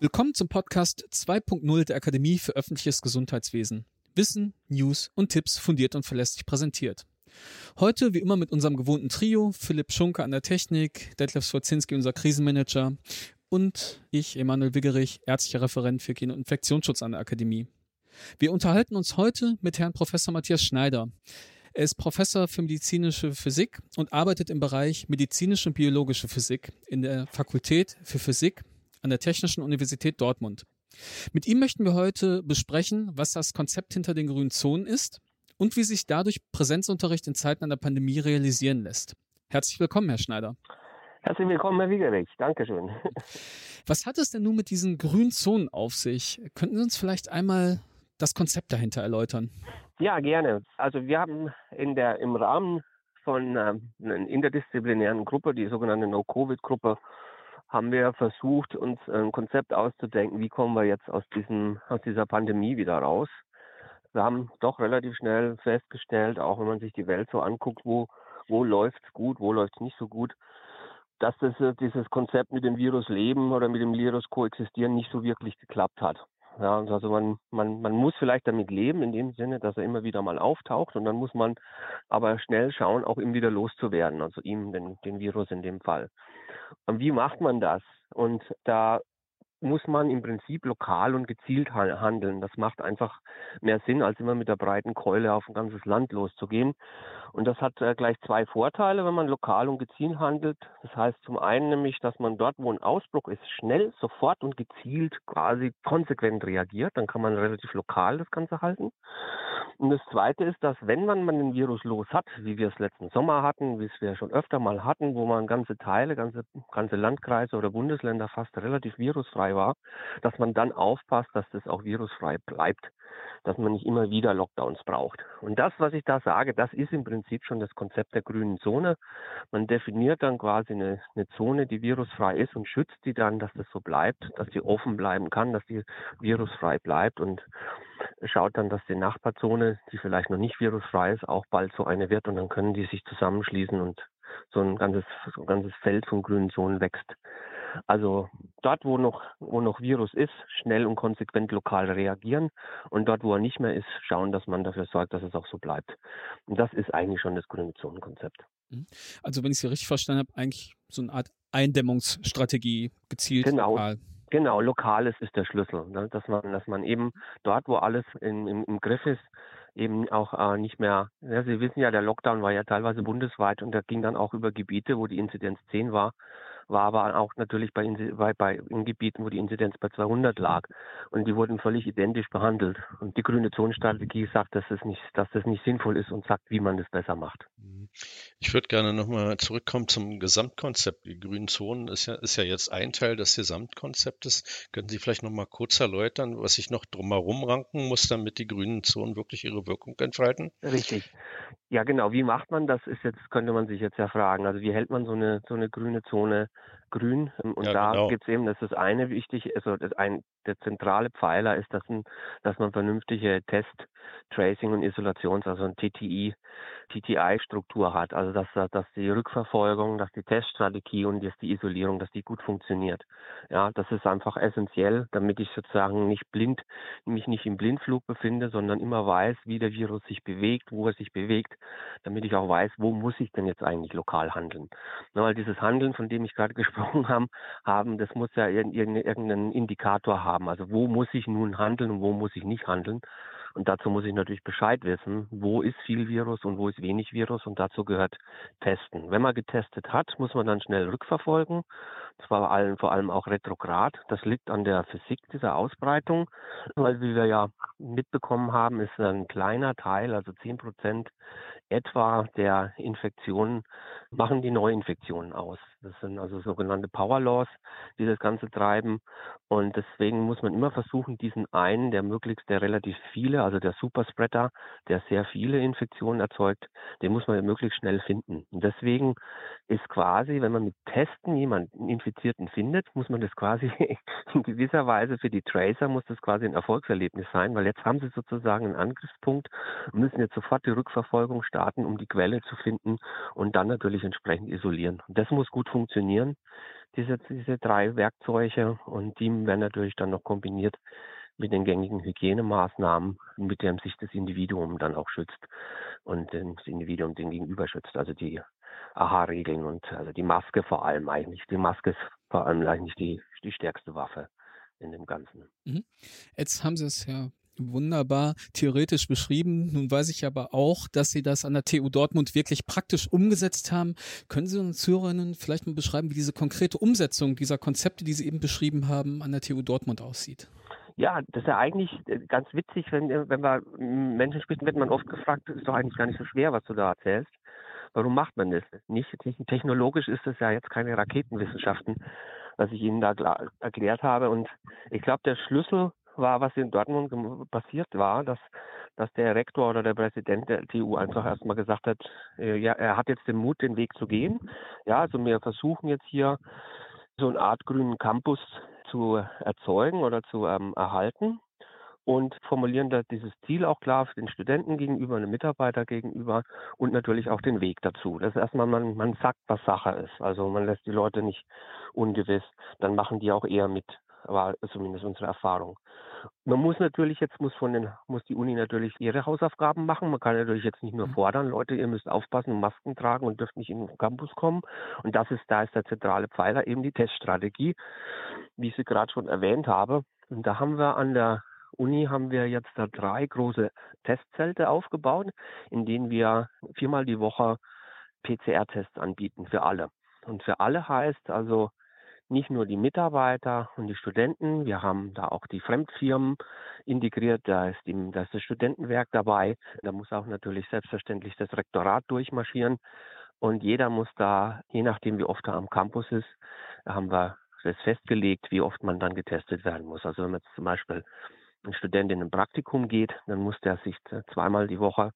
Willkommen zum Podcast 2.0 der Akademie für öffentliches Gesundheitswesen. Wissen, News und Tipps fundiert und verlässlich präsentiert. Heute wie immer mit unserem gewohnten Trio, Philipp Schunke an der Technik, Detlef Swarzinski, unser Krisenmanager und ich, Emanuel Wiggerich, ärztlicher Referent für Gen- und Infektionsschutz an der Akademie. Wir unterhalten uns heute mit Herrn Professor Matthias Schneider. Er ist Professor für medizinische Physik und arbeitet im Bereich medizinische und biologische Physik in der Fakultät für Physik an der Technischen Universität Dortmund. Mit ihm möchten wir heute besprechen, was das Konzept hinter den grünen Zonen ist und wie sich dadurch Präsenzunterricht in Zeiten einer Pandemie realisieren lässt. Herzlich willkommen, Herr Schneider. Herzlich willkommen, Herr Wiegerich. Dankeschön. Was hat es denn nun mit diesen grünen Zonen auf sich? Könnten Sie uns vielleicht einmal das Konzept dahinter erläutern? Ja, gerne. Also wir haben in der, im Rahmen von ähm, einer interdisziplinären Gruppe, die sogenannte No-Covid-Gruppe, haben wir versucht, uns ein Konzept auszudenken, wie kommen wir jetzt aus, diesem, aus dieser Pandemie wieder raus. Wir haben doch relativ schnell festgestellt, auch wenn man sich die Welt so anguckt, wo, wo läuft es gut, wo läuft es nicht so gut, dass das, dieses Konzept mit dem Virus leben oder mit dem Virus koexistieren nicht so wirklich geklappt hat. Ja, also man, man, man muss vielleicht damit leben, in dem Sinne, dass er immer wieder mal auftaucht und dann muss man aber schnell schauen, auch ihm wieder loszuwerden, also ihm, den, den Virus in dem Fall. Wie macht man das? Und da muss man im Prinzip lokal und gezielt handeln. Das macht einfach mehr Sinn, als immer mit der breiten Keule auf ein ganzes Land loszugehen. Und das hat äh, gleich zwei Vorteile, wenn man lokal und gezielt handelt. Das heißt zum einen nämlich, dass man dort, wo ein Ausbruch ist, schnell, sofort und gezielt quasi konsequent reagiert. Dann kann man relativ lokal das Ganze halten. Und das Zweite ist, dass wenn man mal ein Virus los hat, wie wir es letzten Sommer hatten, wie es wir schon öfter mal hatten, wo man ganze Teile, ganze, ganze Landkreise oder Bundesländer fast relativ virusfrei war, dass man dann aufpasst, dass das auch virusfrei bleibt, dass man nicht immer wieder Lockdowns braucht. Und das, was ich da sage, das ist im Prinzip schon das Konzept der grünen Zone. Man definiert dann quasi eine, eine Zone, die virusfrei ist und schützt die dann, dass das so bleibt, dass die offen bleiben kann, dass die virusfrei bleibt und schaut dann, dass die Nachbarzone, die vielleicht noch nicht virusfrei ist, auch bald so eine wird und dann können die sich zusammenschließen und so ein ganzes, so ein ganzes Feld von grünen Zonen wächst. Also dort, wo noch, wo noch Virus ist, schnell und konsequent lokal reagieren und dort, wo er nicht mehr ist, schauen, dass man dafür sorgt, dass es auch so bleibt. Und das ist eigentlich schon das grüne Zonenkonzept. Mhm. Also wenn ich Sie richtig verstanden habe, eigentlich so eine Art Eindämmungsstrategie gezielt genau. lokal. Genau, lokales ist der Schlüssel, ne? dass man, dass man eben dort, wo alles in, im, im Griff ist, eben auch äh, nicht mehr. Ja, Sie wissen ja, der Lockdown war ja teilweise bundesweit und der ging dann auch über Gebiete, wo die Inzidenz 10 war war aber auch natürlich bei, bei, bei in Gebieten, wo die Inzidenz bei 200 lag. Und die wurden völlig identisch behandelt. Und die grüne Zonenstrategie sagt, dass es nicht, dass das nicht sinnvoll ist und sagt, wie man das besser macht. Mhm. Ich würde gerne nochmal zurückkommen zum Gesamtkonzept. Die grünen Zonen ist ja, ist ja jetzt ein Teil des Gesamtkonzeptes. Können Sie vielleicht nochmal kurz erläutern, was sich noch drumherum ranken muss, damit die grünen Zonen wirklich ihre Wirkung entfalten? Richtig. Ja, genau. Wie macht man das? Ist jetzt, könnte man sich jetzt ja fragen. Also wie hält man so eine, so eine grüne Zone grün? Und ja, da genau. gibt es eben, das ist eine wichtig, also das ein, der zentrale Pfeiler ist, dass, ein, dass man vernünftige Test, Tracing und Isolations, also ein TTI, TTI-Struktur hat. Also dass, dass die Rückverfolgung, dass die Teststrategie und dass die Isolierung, dass die gut funktioniert. Ja, das ist einfach essentiell, damit ich sozusagen nicht blind, mich nicht im Blindflug befinde, sondern immer weiß, wie der Virus sich bewegt, wo er sich bewegt, damit ich auch weiß, wo muss ich denn jetzt eigentlich lokal handeln. Na, weil dieses Handeln, von dem ich gerade gesprochen habe, haben, das muss ja irgendeinen Indikator haben. Also wo muss ich nun handeln und wo muss ich nicht handeln? Und dazu muss ich natürlich Bescheid wissen, wo ist viel Virus und wo ist wenig Virus und dazu gehört Testen. Wenn man getestet hat, muss man dann schnell rückverfolgen. Das war vor allem auch retrograd. Das liegt an der Physik dieser Ausbreitung, weil wie wir ja mitbekommen haben, ist ein kleiner Teil, also 10 Prozent etwa der Infektionen machen die Neuinfektionen aus. Das sind also sogenannte Power Laws, die das Ganze treiben. Und deswegen muss man immer versuchen, diesen einen, der möglichst der relativ viele, also der Superspreader, der sehr viele Infektionen erzeugt, den muss man möglichst schnell finden. Und deswegen ist quasi, wenn man mit Testen jemanden Infizierten findet, muss man das quasi in gewisser Weise für die Tracer muss das quasi ein Erfolgserlebnis sein, weil jetzt haben sie sozusagen einen Angriffspunkt und müssen jetzt sofort die Rückverfolgung starten, um die Quelle zu finden und dann natürlich natürlich entsprechend isolieren. Und das muss gut funktionieren, diese, diese drei Werkzeuge. Und die werden natürlich dann noch kombiniert mit den gängigen Hygienemaßnahmen, mit denen sich das Individuum dann auch schützt und das Individuum den Gegenüber schützt. Also die AHA-Regeln und also die Maske vor allem eigentlich. Die Maske ist vor allem eigentlich die, die stärkste Waffe in dem Ganzen. Mhm. Jetzt haben Sie es ja wunderbar theoretisch beschrieben. Nun weiß ich aber auch, dass Sie das an der TU Dortmund wirklich praktisch umgesetzt haben. Können Sie uns Hörerinnen vielleicht mal beschreiben, wie diese konkrete Umsetzung dieser Konzepte, die Sie eben beschrieben haben, an der TU Dortmund aussieht? Ja, das ist ja eigentlich äh, ganz witzig, wenn, wenn wir Menschen sprechen, wird man oft gefragt, ist doch eigentlich gar nicht so schwer, was du da erzählst. Warum macht man das nicht? Technologisch ist das ja jetzt keine Raketenwissenschaften, was ich Ihnen da erklärt habe. Und ich glaube, der Schlüssel war, was in Dortmund passiert war, dass, dass der Rektor oder der Präsident der TU einfach erstmal gesagt hat, äh, ja, er hat jetzt den Mut, den Weg zu gehen. Ja, also wir versuchen jetzt hier so eine Art grünen Campus zu erzeugen oder zu ähm, erhalten und formulieren da dieses Ziel auch klar den Studenten gegenüber, den Mitarbeiter gegenüber und natürlich auch den Weg dazu. Das ist erstmal, man, man sagt, was Sache ist. Also man lässt die Leute nicht ungewiss, dann machen die auch eher mit, war zumindest unsere Erfahrung. Man muss natürlich jetzt muss von den muss die Uni natürlich ihre Hausaufgaben machen. Man kann natürlich jetzt nicht nur mhm. fordern, Leute, ihr müsst aufpassen und Masken tragen und dürft nicht in den Campus kommen. Und das ist da ist der zentrale Pfeiler eben die Teststrategie, wie ich sie gerade schon erwähnt habe. Und da haben wir an der Uni haben wir jetzt da drei große Testzelte aufgebaut, in denen wir viermal die Woche PCR-Tests anbieten für alle. Und für alle heißt also nicht nur die Mitarbeiter und die Studenten, wir haben da auch die Fremdfirmen integriert, da ist, die, da ist das Studentenwerk dabei, da muss auch natürlich selbstverständlich das Rektorat durchmarschieren und jeder muss da, je nachdem wie oft er am Campus ist, haben wir das festgelegt, wie oft man dann getestet werden muss. Also wenn man jetzt zum Beispiel ein Student in ein Praktikum geht, dann muss der sich zweimal die Woche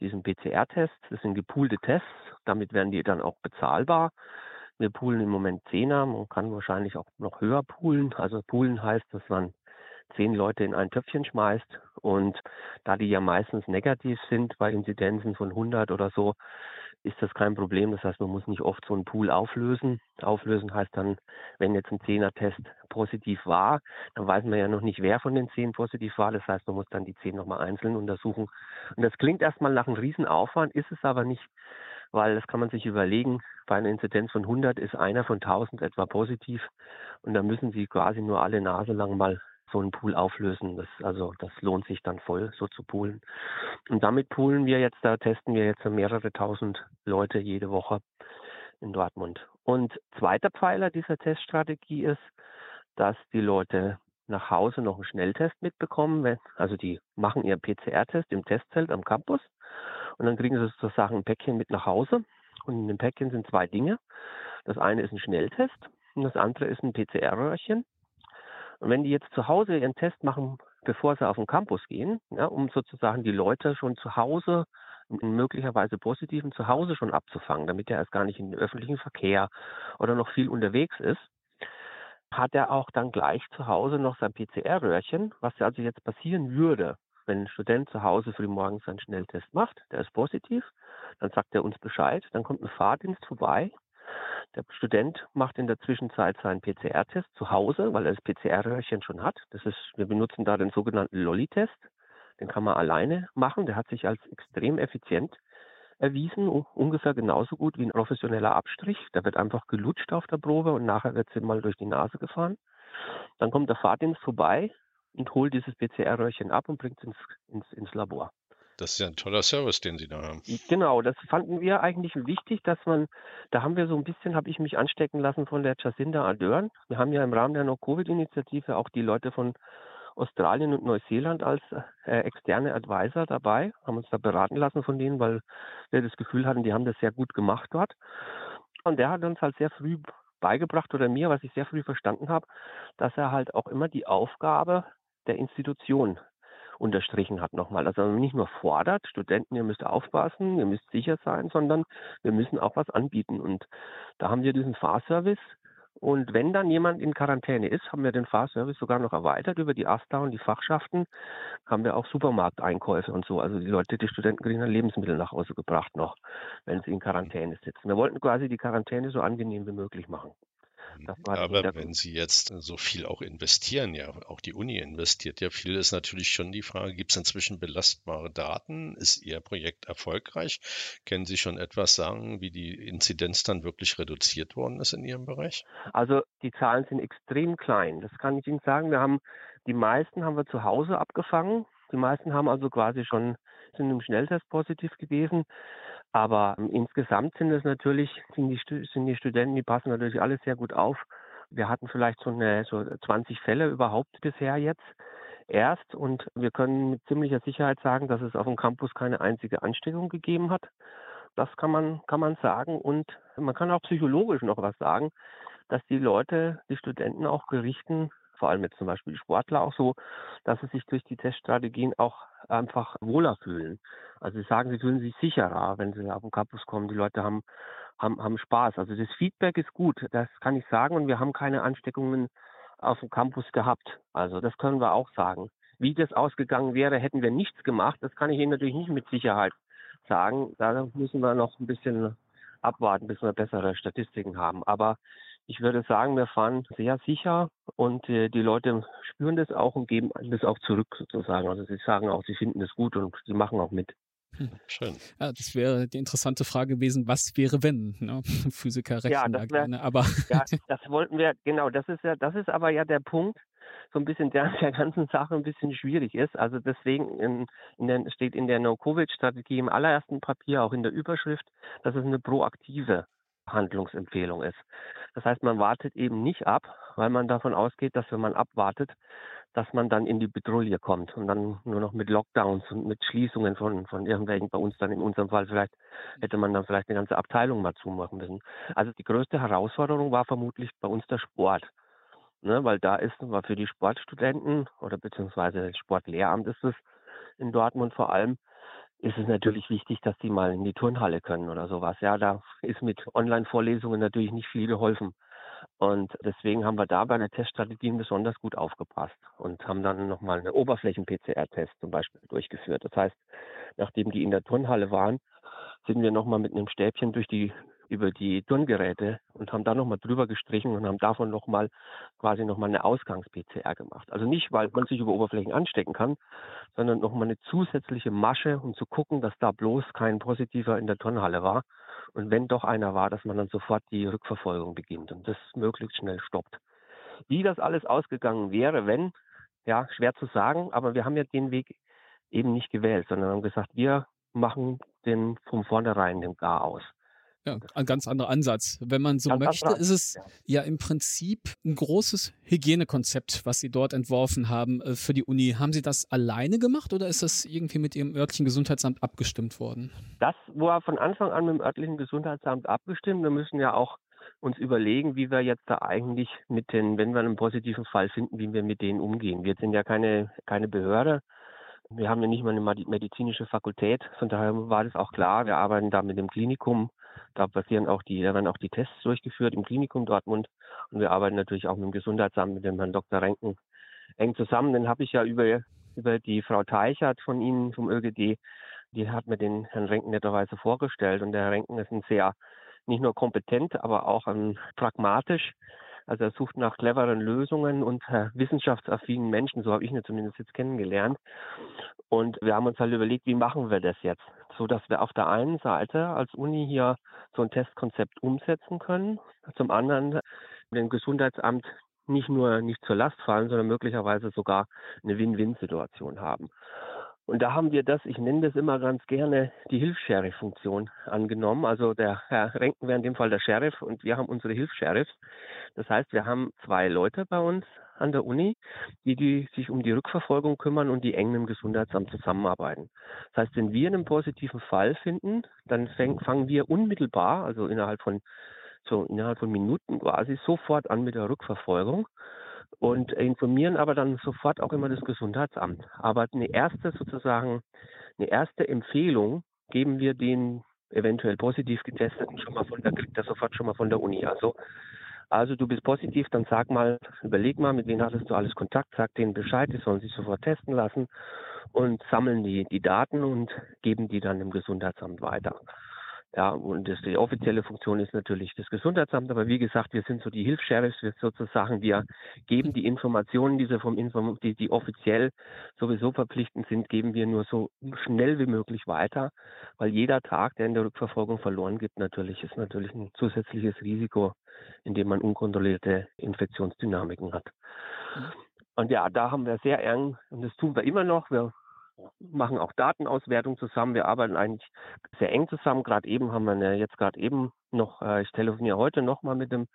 diesen PCR-Test, das sind gepoolte Tests, damit werden die dann auch bezahlbar. Wir poolen im Moment Zehner, man kann wahrscheinlich auch noch höher poolen. Also poolen heißt, dass man zehn Leute in ein Töpfchen schmeißt und da die ja meistens negativ sind bei Inzidenzen von 100 oder so, ist das kein Problem. Das heißt, man muss nicht oft so einen Pool auflösen. Auflösen heißt dann, wenn jetzt ein Zehner-Test positiv war, dann weiß man ja noch nicht, wer von den zehn positiv war. Das heißt, man muss dann die zehn nochmal einzeln untersuchen. Und das klingt erstmal nach einem Riesenaufwand, ist es aber nicht, weil das kann man sich überlegen. Bei einer Inzidenz von 100 ist einer von 1000 etwa positiv und da müssen Sie quasi nur alle Nase lang mal so einen Pool auflösen. Das, also das lohnt sich dann voll, so zu poolen. Und damit poolen wir jetzt, da testen wir jetzt mehrere tausend Leute jede Woche in Dortmund. Und zweiter Pfeiler dieser Teststrategie ist, dass die Leute nach Hause noch einen Schnelltest mitbekommen. Also die machen ihren PCR-Test im Testzelt am Campus und dann kriegen sie sozusagen ein Päckchen mit nach Hause. Und in dem Päckchen sind zwei Dinge. Das eine ist ein Schnelltest und das andere ist ein PCR-Röhrchen. Und wenn die jetzt zu Hause ihren Test machen, bevor sie auf den Campus gehen, ja, um sozusagen die Leute schon zu Hause möglicherweise positiven zu Hause schon abzufangen, damit er erst gar nicht in den öffentlichen Verkehr oder noch viel unterwegs ist, hat er auch dann gleich zu Hause noch sein PCR-Röhrchen, was also jetzt passieren würde, wenn ein Student zu Hause frühmorgens einen Schnelltest macht, der ist positiv, dann sagt er uns Bescheid, dann kommt ein Fahrdienst vorbei, der Student macht in der Zwischenzeit seinen PCR-Test zu Hause, weil er das PCR-Röhrchen schon hat. Das ist, wir benutzen da den sogenannten Lolli-Test. Den kann man alleine machen. Der hat sich als extrem effizient erwiesen, ungefähr genauso gut wie ein professioneller Abstrich. Da wird einfach gelutscht auf der Probe und nachher wird sie mal durch die Nase gefahren. Dann kommt der Fahrdienst vorbei und holt dieses PCR-Röhrchen ab und bringt es ins, ins, ins Labor. Das ist ja ein toller Service, den Sie da haben. Genau, das fanden wir eigentlich wichtig, dass man, da haben wir so ein bisschen, habe ich mich anstecken lassen von der Jacinda Ardern. Wir haben ja im Rahmen der No-Covid-Initiative auch die Leute von Australien und Neuseeland als äh, externe Advisor dabei, haben uns da beraten lassen von denen, weil wir das Gefühl hatten, die haben das sehr gut gemacht dort. Und der hat uns halt sehr früh beigebracht oder mir, was ich sehr früh verstanden habe, dass er halt auch immer die Aufgabe der Institution unterstrichen hat nochmal. Also nicht nur fordert, Studenten, ihr müsst aufpassen, ihr müsst sicher sein, sondern wir müssen auch was anbieten. Und da haben wir diesen Fahrservice Und wenn dann jemand in Quarantäne ist, haben wir den Fahrservice sogar noch erweitert über die AStA und die Fachschaften, haben wir auch Supermarkteinkäufe und so. Also die Leute, die Studenten kriegen dann Lebensmittel nach Hause gebracht noch, wenn sie in Quarantäne sitzen. Wir wollten quasi die Quarantäne so angenehm wie möglich machen. Aber wenn Sie jetzt so viel auch investieren, ja, auch die Uni investiert ja viel, ist natürlich schon die Frage, gibt es inzwischen belastbare Daten? Ist Ihr Projekt erfolgreich? Können Sie schon etwas sagen, wie die Inzidenz dann wirklich reduziert worden ist in Ihrem Bereich? Also die Zahlen sind extrem klein. Das kann ich Ihnen sagen. Wir haben die meisten haben wir zu Hause abgefangen. Die meisten haben also quasi schon sind im Schnelltest positiv gewesen. Aber ähm, insgesamt sind es natürlich, sind die, sind die Studenten, die passen natürlich alle sehr gut auf. Wir hatten vielleicht so, eine, so 20 Fälle überhaupt bisher jetzt erst und wir können mit ziemlicher Sicherheit sagen, dass es auf dem Campus keine einzige Ansteckung gegeben hat. Das kann man, kann man sagen und man kann auch psychologisch noch was sagen, dass die Leute, die Studenten auch berichten, vor allem jetzt zum Beispiel die Sportler auch so, dass sie sich durch die Teststrategien auch einfach wohler fühlen. Also sie sagen, sie fühlen sich sicherer, wenn sie auf den Campus kommen. Die Leute haben, haben, haben Spaß. Also das Feedback ist gut, das kann ich sagen. Und wir haben keine Ansteckungen auf dem Campus gehabt. Also das können wir auch sagen. Wie das ausgegangen wäre, hätten wir nichts gemacht. Das kann ich Ihnen natürlich nicht mit Sicherheit sagen. Da müssen wir noch ein bisschen abwarten, bis wir bessere Statistiken haben. Aber ich würde sagen, wir fahren sehr sicher und äh, die Leute spüren das auch und geben das auch zurück sozusagen. Also sie sagen auch, sie finden es gut und sie machen auch mit. Hm. Schön. Ja, das wäre die interessante Frage gewesen, was wäre wenn? Ne? Physiker rechnen ja, da gerne, aber. ja, das wollten wir, genau, das ist ja, das ist aber ja der Punkt, so ein bisschen der der ganzen Sache ein bisschen schwierig ist. Also deswegen in, in der, steht in der No-Covid-Strategie im allerersten Papier, auch in der Überschrift, dass es eine proaktive Handlungsempfehlung ist. Das heißt, man wartet eben nicht ab, weil man davon ausgeht, dass wenn man abwartet, dass man dann in die Bedrohung kommt und dann nur noch mit Lockdowns und mit Schließungen von, von irgendwelchen, bei uns dann in unserem Fall vielleicht, hätte man dann vielleicht eine ganze Abteilung mal zumachen müssen. Also die größte Herausforderung war vermutlich bei uns der Sport. Ne, weil da ist, war für die Sportstudenten oder beziehungsweise Sportlehramt ist es in Dortmund vor allem, ist es natürlich wichtig, dass die mal in die Turnhalle können oder sowas. Ja, da ist mit Online-Vorlesungen natürlich nicht viel geholfen. Und deswegen haben wir da bei der Teststrategie besonders gut aufgepasst und haben dann nochmal einen Oberflächen-PCR-Test zum Beispiel durchgeführt. Das heißt, nachdem die in der Turnhalle waren, sind wir nochmal mit einem Stäbchen durch die über die Turngeräte und haben da nochmal drüber gestrichen und haben davon nochmal quasi nochmal eine Ausgangs-PCR gemacht. Also nicht, weil man sich über Oberflächen anstecken kann, sondern nochmal eine zusätzliche Masche, um zu gucken, dass da bloß kein Positiver in der Turnhalle war. Und wenn doch einer war, dass man dann sofort die Rückverfolgung beginnt und das möglichst schnell stoppt. Wie das alles ausgegangen wäre, wenn, ja, schwer zu sagen, aber wir haben ja den Weg eben nicht gewählt, sondern haben gesagt, wir machen den von vornherein den Gar aus. Ja, ein ganz anderer Ansatz. Wenn man so ganz möchte, ist es ja. ja. im Prinzip ein großes Hygienekonzept, was Sie dort entworfen haben äh, für die Uni. Haben Sie das alleine gemacht oder ist das irgendwie mit Ihrem örtlichen Gesundheitsamt abgestimmt worden? Das war von Anfang an mit dem örtlichen Gesundheitsamt abgestimmt. Wir müssen ja auch uns überlegen, wie wir jetzt da eigentlich mit den, wenn wir einen positiven Fall finden, wie wir mit denen umgehen. Wir sind ja keine, keine Behörde. Wir haben ja nicht mal eine medizinische Fakultät. Von daher war das auch klar. Wir arbeiten da mit dem Klinikum da passieren auch die, da werden auch die Tests durchgeführt im Klinikum Dortmund. Und wir arbeiten natürlich auch mit dem Gesundheitsamt, mit dem Herrn Dr. Renken eng zusammen. Den habe ich ja über, über die Frau Teichert von Ihnen vom ÖGD, die hat mir den Herrn Renken netterweise vorgestellt. Und der Herr Renken ist ein sehr, nicht nur kompetent, aber auch ein pragmatisch. Also er sucht nach cleveren Lösungen und äh, wissenschaftsaffinen Menschen, so habe ich ihn zumindest jetzt kennengelernt. Und wir haben uns halt überlegt, wie machen wir das jetzt? So dass wir auf der einen Seite als Uni hier so ein Testkonzept umsetzen können, zum anderen dem Gesundheitsamt nicht nur nicht zur Last fallen, sondern möglicherweise sogar eine Win-Win-Situation haben. Und da haben wir das, ich nenne das immer ganz gerne, die Hilfs-Sheriff-Funktion angenommen. Also der Herr Renken wäre in dem Fall der Sheriff und wir haben unsere Hilfs-Sheriffs. Das heißt, wir haben zwei Leute bei uns an der Uni, die, die sich um die Rückverfolgung kümmern und die eng dem Gesundheitsamt zusammenarbeiten. Das heißt, wenn wir einen positiven Fall finden, dann fäng, fangen wir unmittelbar, also innerhalb von so innerhalb von Minuten quasi sofort an mit der Rückverfolgung und informieren aber dann sofort auch immer das Gesundheitsamt. Aber eine erste sozusagen, eine erste Empfehlung geben wir den eventuell positiv getesteten schon mal von der, kriegt er sofort schon mal von der Uni. Also Also du bist positiv, dann sag mal, überleg mal, mit wem hattest du alles Kontakt, sag denen Bescheid, die sollen sich sofort testen lassen und sammeln die, die Daten und geben die dann im Gesundheitsamt weiter. Ja, und das, die offizielle Funktion ist natürlich das Gesundheitsamt, aber wie gesagt, wir sind so die Hilfs-Sheriffs, wir sozusagen, wir geben die Informationen, die, vom Inform die, die offiziell sowieso verpflichtend sind, geben wir nur so schnell wie möglich weiter, weil jeder Tag, der in der Rückverfolgung verloren geht, natürlich ist natürlich ein zusätzliches Risiko, indem man unkontrollierte Infektionsdynamiken hat. Mhm. Und ja, da haben wir sehr eng, und das tun wir immer noch, wir machen auch Datenauswertung zusammen. Wir arbeiten eigentlich sehr eng zusammen. Gerade eben haben wir jetzt gerade eben noch, äh, ich telefoniere heute nochmal mit dem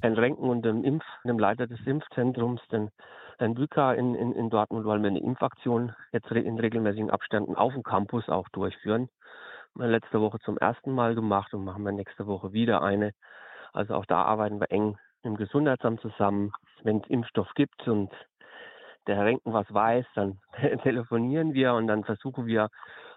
Herrn Renken und dem Impf, dem Leiter des Impfzentrums, den Herrn Bücker in, in, in Dortmund, weil wir eine Impfaktion jetzt in regelmäßigen Abständen auf dem Campus auch durchführen. Wir letzte Woche zum ersten Mal gemacht und machen wir nächste Woche wieder eine. Also auch da arbeiten wir eng im Gesundheitsamt zusammen. Wenn es Impfstoff gibt und der Herr Renken was weiß, dann telefonieren wir und dann versuchen wir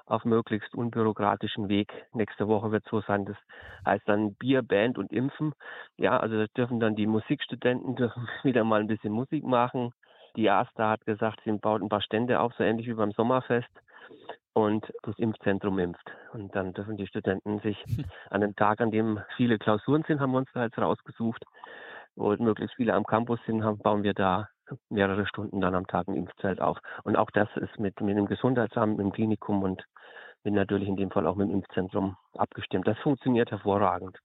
auf möglichst unbürokratischen Weg. Nächste Woche wird so sein, das heißt dann Bier, Band und Impfen. Ja, also das dürfen dann die Musikstudenten dürfen wieder mal ein bisschen Musik machen. Die Asta hat gesagt, sie baut ein paar Stände auf, so ähnlich wie beim Sommerfest. Und das Impfzentrum impft. Und dann dürfen die Studenten sich an dem Tag, an dem viele Klausuren sind, haben wir uns da jetzt rausgesucht, wo möglichst viele am Campus sind, haben, bauen wir da mehrere Stunden dann am Tag ein Impfzelt auf. Und auch das ist mit, mit dem Gesundheitsamt, mit dem Klinikum und mit natürlich in dem Fall auch mit dem Impfzentrum abgestimmt. Das funktioniert hervorragend.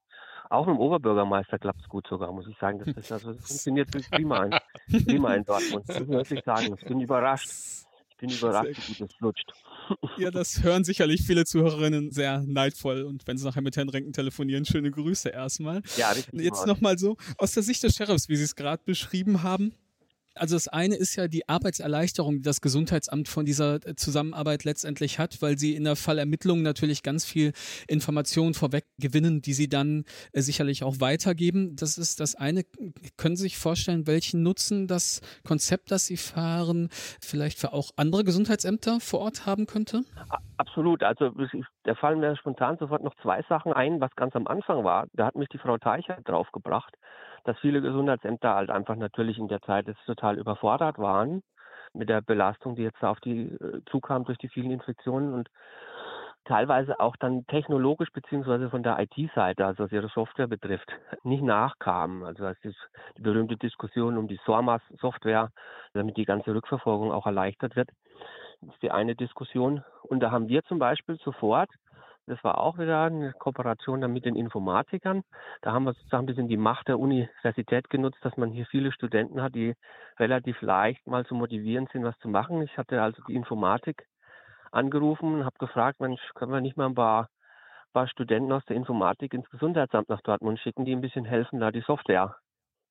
Auch mit dem Oberbürgermeister klappt es gut sogar, muss ich sagen. Das, ist, also, das funktioniert prima in, prima in Dortmund. Das muss ich sagen. Ich bin überrascht. Ich bin überrascht, wie gut es flutscht. Ja, das hören sicherlich viele Zuhörerinnen sehr neidvoll. Und wenn sie nachher mit Herrn Renken telefonieren, schöne Grüße erstmal. Ja, richtig. Jetzt nochmal so, aus der Sicht des Sheriffs, wie Sie es gerade beschrieben haben, also das eine ist ja die Arbeitserleichterung, die das Gesundheitsamt von dieser äh, Zusammenarbeit letztendlich hat, weil sie in der Fallermittlung natürlich ganz viel Informationen vorweg gewinnen, die sie dann äh, sicherlich auch weitergeben. Das ist das eine. Können Sie sich vorstellen, welchen Nutzen das Konzept, das Sie fahren, vielleicht für auch andere Gesundheitsämter vor Ort haben könnte? Absolut. Also da fallen mir spontan sofort noch zwei Sachen ein, was ganz am Anfang war. Da hat mich die Frau Teicher draufgebracht dass viele Gesundheitsämter halt einfach natürlich in der Zeit jetzt total überfordert waren mit der Belastung, die jetzt auf die äh, zukam durch die vielen Infektionen und teilweise auch dann technologisch beziehungsweise von der IT-Seite, also was ihre Software betrifft, nicht nachkamen. Also das ist die berühmte Diskussion um die SORMAS-Software, damit die ganze Rückverfolgung auch erleichtert wird, ist die eine Diskussion. Und da haben wir zum Beispiel sofort das war auch wieder eine Kooperation dann mit den Informatikern. Da haben wir sozusagen ein bisschen die Macht der Universität genutzt, dass man hier viele Studenten hat, die relativ leicht mal zu motivieren sind, was zu machen. Ich hatte also die Informatik angerufen und habe gefragt, Mensch, können wir nicht mal ein paar, paar Studenten aus der Informatik ins Gesundheitsamt nach Dortmund schicken, die ein bisschen helfen, da die Software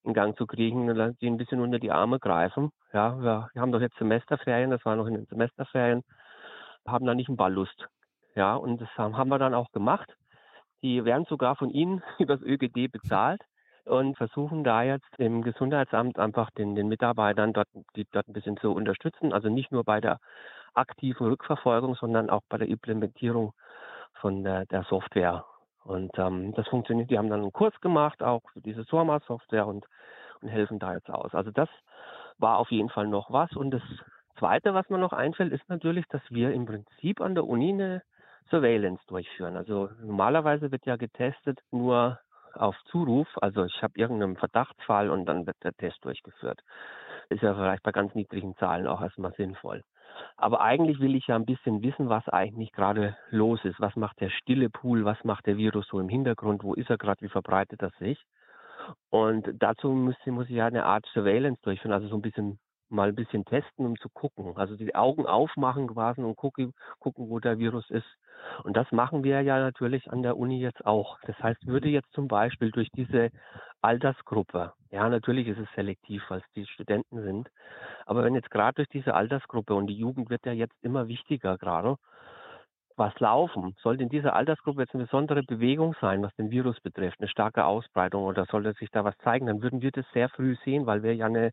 in Gang zu kriegen und die ein bisschen unter die Arme greifen. Ja, wir, wir haben doch jetzt Semesterferien, das war noch in den Semesterferien, haben da nicht ein paar Lust. Ja, und das haben wir dann auch gemacht. Die werden sogar von Ihnen übers ÖGD bezahlt und versuchen da jetzt im Gesundheitsamt einfach den, den Mitarbeitern dort, die dort ein bisschen zu unterstützen. Also nicht nur bei der aktiven Rückverfolgung, sondern auch bei der Implementierung von der, der Software. Und ähm, das funktioniert. Die haben dann einen Kurs gemacht, auch für diese Sorma-Software und, und helfen da jetzt aus. Also das war auf jeden Fall noch was. Und das Zweite, was mir noch einfällt, ist natürlich, dass wir im Prinzip an der Uni eine Surveillance durchführen. Also normalerweise wird ja getestet nur auf Zuruf. Also ich habe irgendeinen Verdachtsfall und dann wird der Test durchgeführt. Ist ja vielleicht bei ganz niedrigen Zahlen auch erstmal sinnvoll. Aber eigentlich will ich ja ein bisschen wissen, was eigentlich gerade los ist. Was macht der stille Pool? Was macht der Virus so im Hintergrund? Wo ist er gerade? Wie verbreitet er sich? Und dazu muss, muss ich ja eine Art Surveillance durchführen, also so ein bisschen mal ein bisschen testen, um zu gucken. Also die Augen aufmachen quasi und gucken, gucken, wo der Virus ist. Und das machen wir ja natürlich an der Uni jetzt auch. Das heißt, würde jetzt zum Beispiel durch diese Altersgruppe, ja, natürlich ist es selektiv, weil es die Studenten sind, aber wenn jetzt gerade durch diese Altersgruppe und die Jugend wird ja jetzt immer wichtiger gerade, was laufen, sollte in dieser Altersgruppe jetzt eine besondere Bewegung sein, was den Virus betrifft, eine starke Ausbreitung oder sollte sich da was zeigen, dann würden wir das sehr früh sehen, weil wir ja eine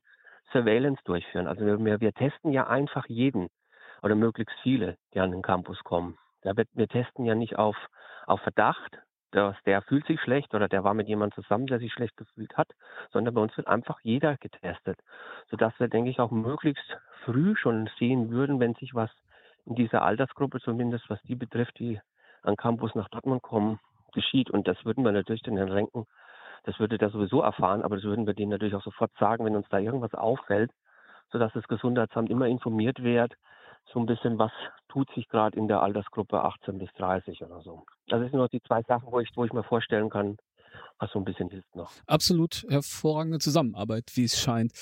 Surveillance durchführen. Also wir, wir testen ja einfach jeden oder möglichst viele, die an den Campus kommen. Wir testen ja nicht auf, auf Verdacht, dass der fühlt sich schlecht oder der war mit jemandem zusammen, der sich schlecht gefühlt hat, sondern bei uns wird einfach jeder getestet, sodass wir, denke ich, auch möglichst früh schon sehen würden, wenn sich was in dieser Altersgruppe zumindest, was die betrifft, die an Campus nach Dortmund kommen, geschieht. Und das würden wir natürlich den Herrn Renken, das würde der sowieso erfahren, aber das würden wir denen natürlich auch sofort sagen, wenn uns da irgendwas auffällt, sodass das Gesundheitsamt immer informiert wird, so ein bisschen, was tut sich gerade in der Altersgruppe 18 bis 30 oder so. Das sind noch die zwei Sachen, wo ich, wo ich mir vorstellen kann, was so ein bisschen hilft noch. Absolut hervorragende Zusammenarbeit, wie es scheint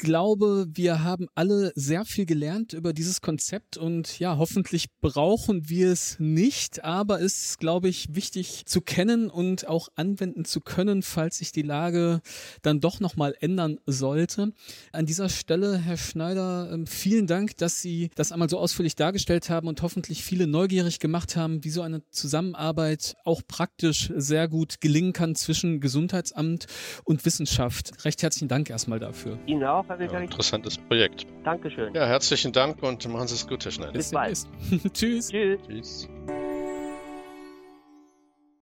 glaube, wir haben alle sehr viel gelernt über dieses Konzept und ja, hoffentlich brauchen wir es nicht, aber es ist, glaube ich, wichtig zu kennen und auch anwenden zu können, falls sich die Lage dann doch nochmal ändern sollte. An dieser Stelle, Herr Schneider, ähm, vielen Dank, dass Sie das einmal so ausführlich dargestellt haben und hoffentlich viele neugierig gemacht haben, wie so eine Zusammenarbeit auch praktisch sehr gut gelingen kann zwischen Gesundheitsamt und Wissenschaft. Recht herzlichen Dank erstmal dafür. Ihnen auch. Ja, interessantes Projekt. Dankeschön. Ja, herzlichen Dank und machen Sie es gut, Herr Schneider. Bis bald. Tschüss. Tschüss. Tschüss.